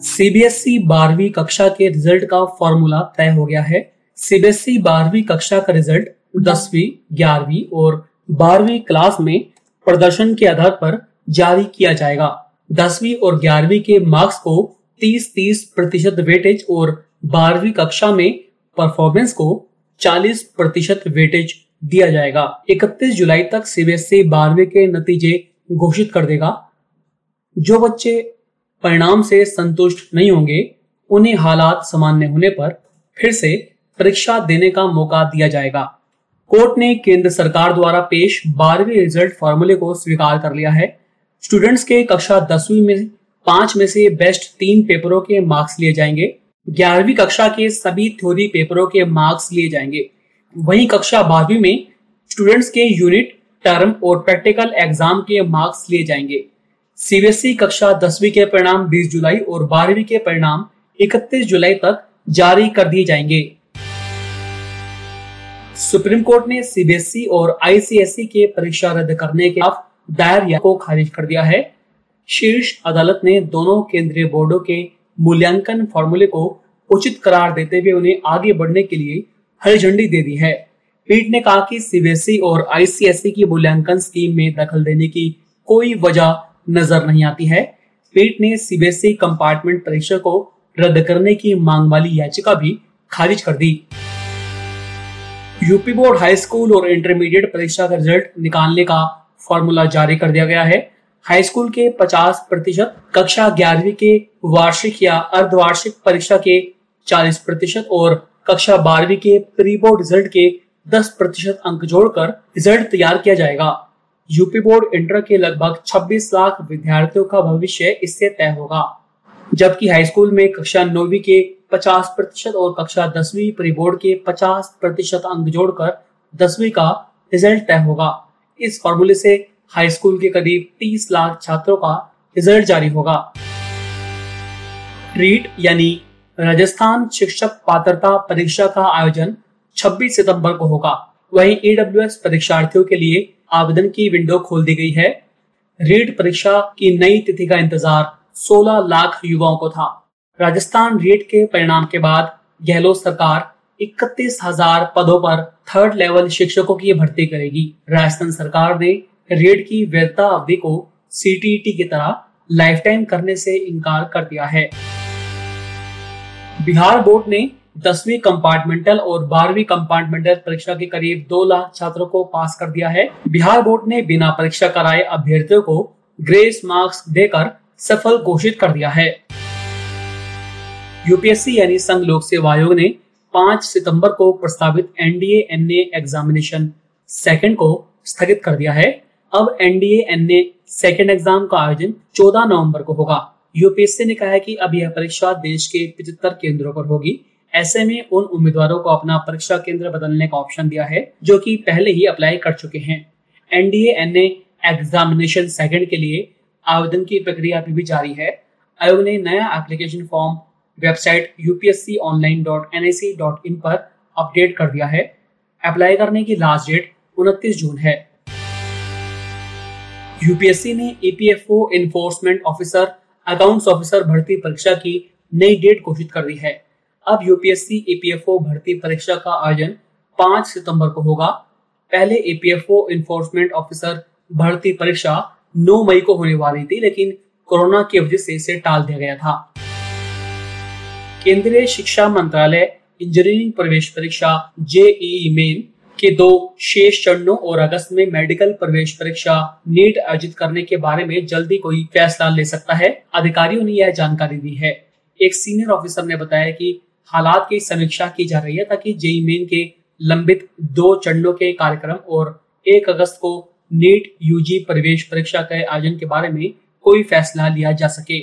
CBSE बारहवीं कक्षा के रिज़ल्ट का फॉर्मूला तय हो गया है। सीबीएसई बारहवीं कक्षा का रिज़ल्ट दसवीं, ग्यारहवीं और बारहवीं क्लास में प्रदर्शन के आधार पर जारी किया जाएगा। दसवीं और ग्यारहवीं के मार्क्स को 30-30 प्रतिशत वेटेज और बारहवीं कक्षा में परफॉर्मेंस को 40 प्रतिशत वेटेज दिया जाएगा। 31 जुलाई तक सीबीएसई बारहवीं के नतीजे घोषित कर देगा। जो बच्चे परिणाम से संतुष्ट नहीं होंगे, उन्हें हालात सामान्य होने पर फिर से परीक्षा देने का मौका दिया जाएगा। कोर्ट ने केंद्र सरकार द्वारा पेश बारहवीं रिज़ल्ट फॉर्मूले को स्वीकार कर लिया है। स्टूडेंट्स के कक्षा दसवीं में पाँच में से बेस्ट तीन पेपरों के मार्क्स लिए जाएँगे। ग्यारहवीं कक्षा के सभी थ्योरी पेपरों के मार्क्स लिए जाएँगे। वहीं कक्षा बारहवीं में स्टूडेंट्स के यूनिट, टर्म और प्रैक्टिकल एग्ज़ाम के मार्क्स लिए जाएँगे। सीबीएसई कक्षा दसवीं के परिणाम 20 जुलाई और बारहवीं के परिणाम 31 जुलाई तक जारी कर दिए जाएँगे। सुप्रीम कोर्ट ने सीबीएसई और आईसीएसई के परीक्षा रद्द करने के खिलाफ दायर याचिका को खारिज कर दिया है। शीर्ष अदालत ने दोनों केंद्रीय बोर्डों के मूल्यांकन फॉर्मूले को उचित करार देते हुए उन्हें आगे बढ़ने के लिए हरी झंडी दे दी है। पीठ ने कहा कि सीबीएसई और आईसीएसई की मूल्यांकन स्कीम में दखल देने की कोई वजह नज़र नहीं आती है। पीठ ने सीबीएसई कंपार्टमेंट परीक्षा को रद्द करने की मांग वाली याचिका भी खारिज कर दी। यूपी बोर्ड हाई स्कूल और इंटरमीडिएट परीक्षा का रिज़ल्ट निकालने का फॉर्मूला जारी कर दिया गया है। हाई स्कूल के 50 प्रतिशत, कक्षा ग्यारहवीं के वार्षिक या अर्धवार्षिक परीक्षा के 40 प्रतिशत और कक्षा बारहवीं के प्री बोर्ड रिज़ल्ट के 10 प्रतिशत अंक जोड़कर रिज़ल्ट तैयार किया जाएगा। यूपी बोर्ड इंटर के लगभग 26 लाख विद्यार्थियों का भविष्य इससे तय होगा, जबकि हाई स्कूल में कक्षा नौवीं के 50 प्रतिशत और कक्षा दसवीं प्री बोर्ड के 50 प्रतिशत अंक जोड़कर दसवीं का रिज़ल्ट तय होगा। इस फॉर्मूले से हाई स्कूल के करीब 30 लाख छात्रों का रिज़ल्ट जारी होगा। रीट यानी राजस्थान शिक्षक पात्रता परीक्षा का आयोजन 26 सितंबर को होगा। वहीं ईडब्ल्यूएस परीक्षार्थियों के लिए आवेदन की विंडो खोल दी गई है। रीट परीक्षा की नई तिथि का इंतज़ार 16 लाख युवाओं को था। राजस्थान रीट के परिणाम के बाद गहलोत सरकार इकतीस हज़ार पदों पर थर्ड लेवल शिक्षकों की भर्ती करेगी। राजस्थान सरकार ने रीट की वैधता अवधि को सीटीटी की तरह लाइफ टाइम करने से इनकार कर दिया है। बिहार बोर्ड ने दसवीं कंपार्टमेंटल और बारहवीं कंपार्टमेंटल परीक्षा के करीब दो लाख छात्रों को पास कर दिया है। बिहार बोर्ड ने बिना परीक्षा कराए अभ्यर्थियों को ग्रेस मार्क्स देकर सफल घोषित कर दिया है। यूपीएससी यानी संघ लोक सेवा आयोग ने 5 सितंबर को प्रस्तावित एनडीए एनए एग्जामिनेशन सेकंड को स्थगित कर दिया है। अब एनडीए एनए सेकंड एग्ज़ाम का आयोजन 14 नवंबर को होगा। यूपीएससी ने कहा है कि अब यह परीक्षा देश के 75 केंद्रों पर होगी। ऐसे में उन उम्मीदवारों को अपना परीक्षा केंद्र बदलने का ऑप्शन दिया है, जो कि पहले ही अप्लाई कर चुके हैं। एनडीए एनए एग्जामिनेशन सेकंड के लिए आवेदन की प्रक्रिया अभी भी जारी है। आयोग ने नया application form website UPSC online dot N I C dot in पर अपडेट कर दिया है। अप्लाई करने की लास्ट डेट उनतीस जून है। यूपीएससी ने EPFO enforcement officer accounts officer भर्ती परीक्षा की नई डेट घोषित कर दी है। अब यूपीएससी ईपीएफओ भर्ती परीक्षा का आयोजन 5 सितंबर को होगा। पहले एपीएफओ इन्फोर्समेंट ऑफिसर भर्ती परीक्षा 9 मई को होने वाली थी, लेकिन कोरोना की वजह से इसे टाल दिया गया था। केंद्रीय शिक्षा मंत्रालय इंजीनियरिंग प्रवेश परीक्षा जेईई मेन के दो शेष चरणों और अगस्त में मेडिकल प्रवेश परीक्षा नीट आयोजित करने के बारे में जल्दी कोई फैसला ले सकता है। अधिकारियों ने यह जानकारी दी है। एक सीनियर ऑफिसर ने बताया कि हालात की समीक्षा की जा रही है ताकि जेई मेन के लंबित दो चरणों के कार्यक्रम और एक अगस्त को नीट यूजी प्रवेश परीक्षा के आयोजन के बारे में कोई फैसला लिया जा सके।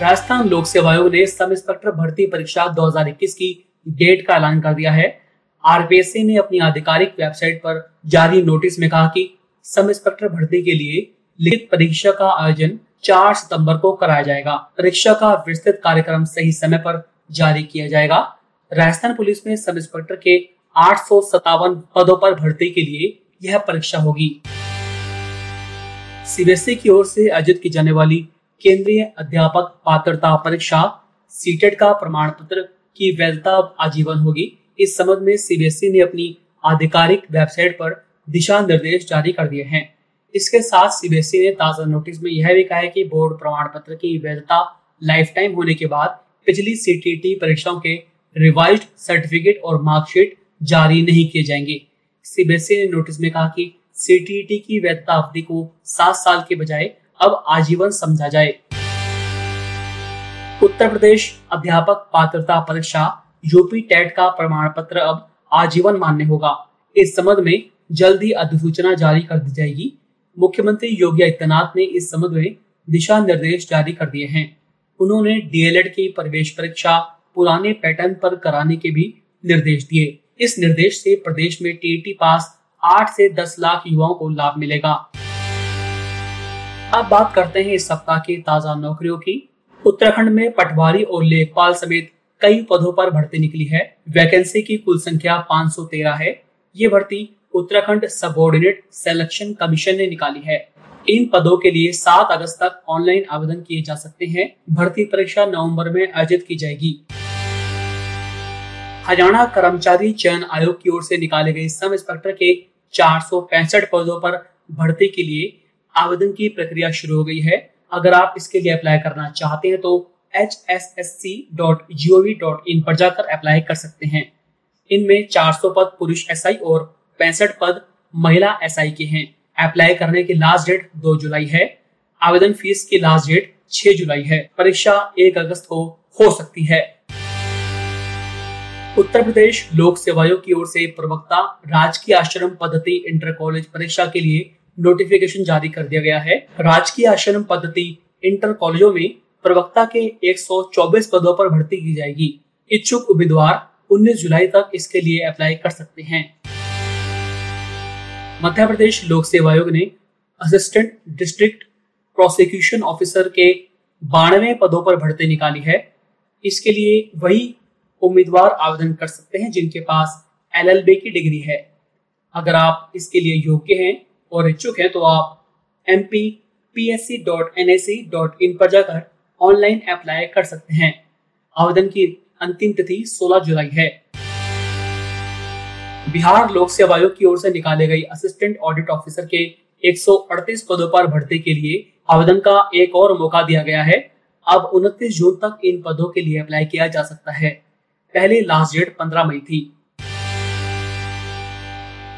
राजस्थान लोक सेवा आयोग ने सब इंस्पेक्टर भर्ती परीक्षा 2021 की डेट का ऐलान कर दिया है। आरपीएससी ने अपनी आधिकारिक वेबसाइट पर जारी नोटिस में कहा कि सब इंस्पेक्टर भर्ती के लिए लिखित परीक्षा का आयोजन 4 सितंबर को कराया जाएगा। परीक्षा का विस्तृत कार्यक्रम सही समय पर जारी किया जाएगा। राजस्थान पुलिस में सब इंस्पेक्टर के आठ सौ सत्तावन पदों पर भर्ती के लिए यह परीक्षा होगी। सीबीएसई की ओर से आयोजित की जाने वाली केंद्रीय अध्यापक पात्रता परीक्षा सीटेट का प्रमाण पत्र की वैधता आजीवन होगी। इस संबंध में सीबीएसई ने अपनी आधिकारिक वेबसाइट पर दिशा निर्देश जारी कर दिए हैं। इसके साथ सीबीएसई ने ताज़ा नोटिस में यह भी कहा है कि बोर्ड प्रमाण पत्र की वैधता लाइफ टाइम होने के बाद पिछली सीटीटी परीक्षाओं के रिवाइज्ड सर्टिफिकेट और मार्कशीट जारी नहीं किए जाएँगे। सीबीएसई ने नोटिस में कहा कि सीटीटी की वैधता अवधि को सात साल के बजाय अब आजीवन समझा जाए। उत्तर प्रदेश अध्यापक पात्रता परीक्षा यूपी टेट का प्रमाण पत्र अब आजीवन मान्य होगा। इस संबंध में जल्द ही अधिसूचना जारी कर दी जाएगी। मुख्यमंत्री योगी आदित्यनाथ ने इस संबंध में दिशा निर्देश जारी कर दिए हैं। उन्होंने डीएलएड की प्रवेश परीक्षा पुराने पैटर्न पर कराने के भी निर्देश दिए। इस निर्देश से प्रदेश में टीटी पास आठ से दस लाख युवाओं को लाभ मिलेगा। अब बात करते हैं इस सप्ताह की ताज़ा नौकरियों की। उत्तराखंड में पटवारी और लेखपाल समेत कई पदों पर भर्ती निकली है। वैकेंसी की कुल संख्या 513 है। ये भर्ती उत्तराखंड सबोर्डिनेट सिलेक्शन कमीशन ने निकाली है। इन पदों के लिए 7 अगस्त तक ऑनलाइन आवेदन किए जा सकते हैं। भर्ती परीक्षा नवंबर में आयोजित की जाएगी। हरियाणा कर्मचारी चयन आयोग की ओर से निकाले गए सब इंस्पेक्टर के चार सौ पैंसठ पदों पर भर्ती के लिए आवेदन की प्रक्रिया शुरू हो गई है। अगर आप इसके लिए अप्लाई करना चाहते हैं तो H S S C dot G O V dot in पर जाकर अप्लाई कर सकते हैं। इनमें 400 पद पुरुष एसआई और पैंसठ पद महिला एसआई के हैं। अप्लाई करने की लास्ट डेट 2 जुलाई है। आवेदन फ़ीस की लास्ट डेट 6 जुलाई है। परीक्षा 1 अगस्त को हो सकती है। उत्तर प्रदेश लोक सेवा आयोग की ओर से प्रवक्ता राजकीय आश्रम पद्धति इंटर कॉलेज परीक्षा के लिए नोटिफिकेशन जारी कर दिया गया है। राजकीय आश्रम पद्धति इंटर कॉलेजों में प्रवक्ता के 124 पदों पर भर्ती की जाएगी। इच्छुक उम्मीदवार 19 जुलाई तक इसके लिए अप्लाई कर सकते हैं। मध्य प्रदेश लोक सेवा आयोग ने असिस्टेंट डिस्ट्रिक्ट प्रोसिक्यूशन ऑफिसर के बानवे पदों पर भर्ती निकाली है। इसके लिए वही उम्मीदवार आवेदन कर सकते हैं जिनके पास एलएलबी की डिग्री है। अगर आप इसके लिए योग्य हैं और इच्छुक हैं तो आप M P P S C dot N S C dot in पर जाकर ऑनलाइन अप्लाई कर सकते हैं। आवेदन की अंतिम तिथि 16 जुलाई है। बिहार लोक सेवा आयोग की ओर से निकाले गई असिस्टेंट ऑडिट ऑफिसर के 138 पदों पर भर्ती के लिए आवेदन का एक और मौका दिया गया है। अब 29 जून तक इन पदों के लिए अप्लाई किया जा सकता है। पहले लास्ट डेट 15 मई थी।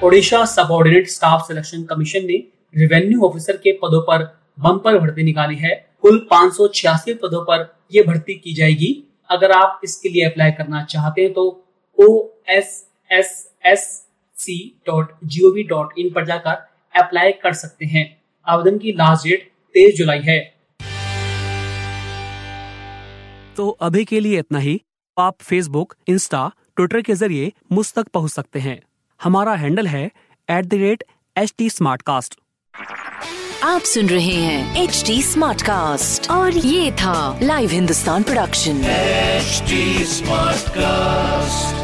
Odisha subordinate staff selection commission ने रेवेन्यू ऑफिसर के पदों पर बम्पर भर्ती निकाली है। कुल पाँच सौ छियासी पदों पर यह भर्ती की जाएगी। अगर आप इसके लिए अप्लाई करना चाहते हैं तो O S S S C dot G O V dot in पर जाकर अप्लाई कर सकते हैं। आवेदन की लास्ट डेट तेईस जुलाई है। तो अभी के लिए इतना ही। आप फेसबुक इंस्टा ट्विटर के ज़रिए मुझ तक पहुँच सकते हैं। हमारा हैंडल है at the rate H T आप सुन रहे हैं एच टी और ये था live Hindustan production H smart cast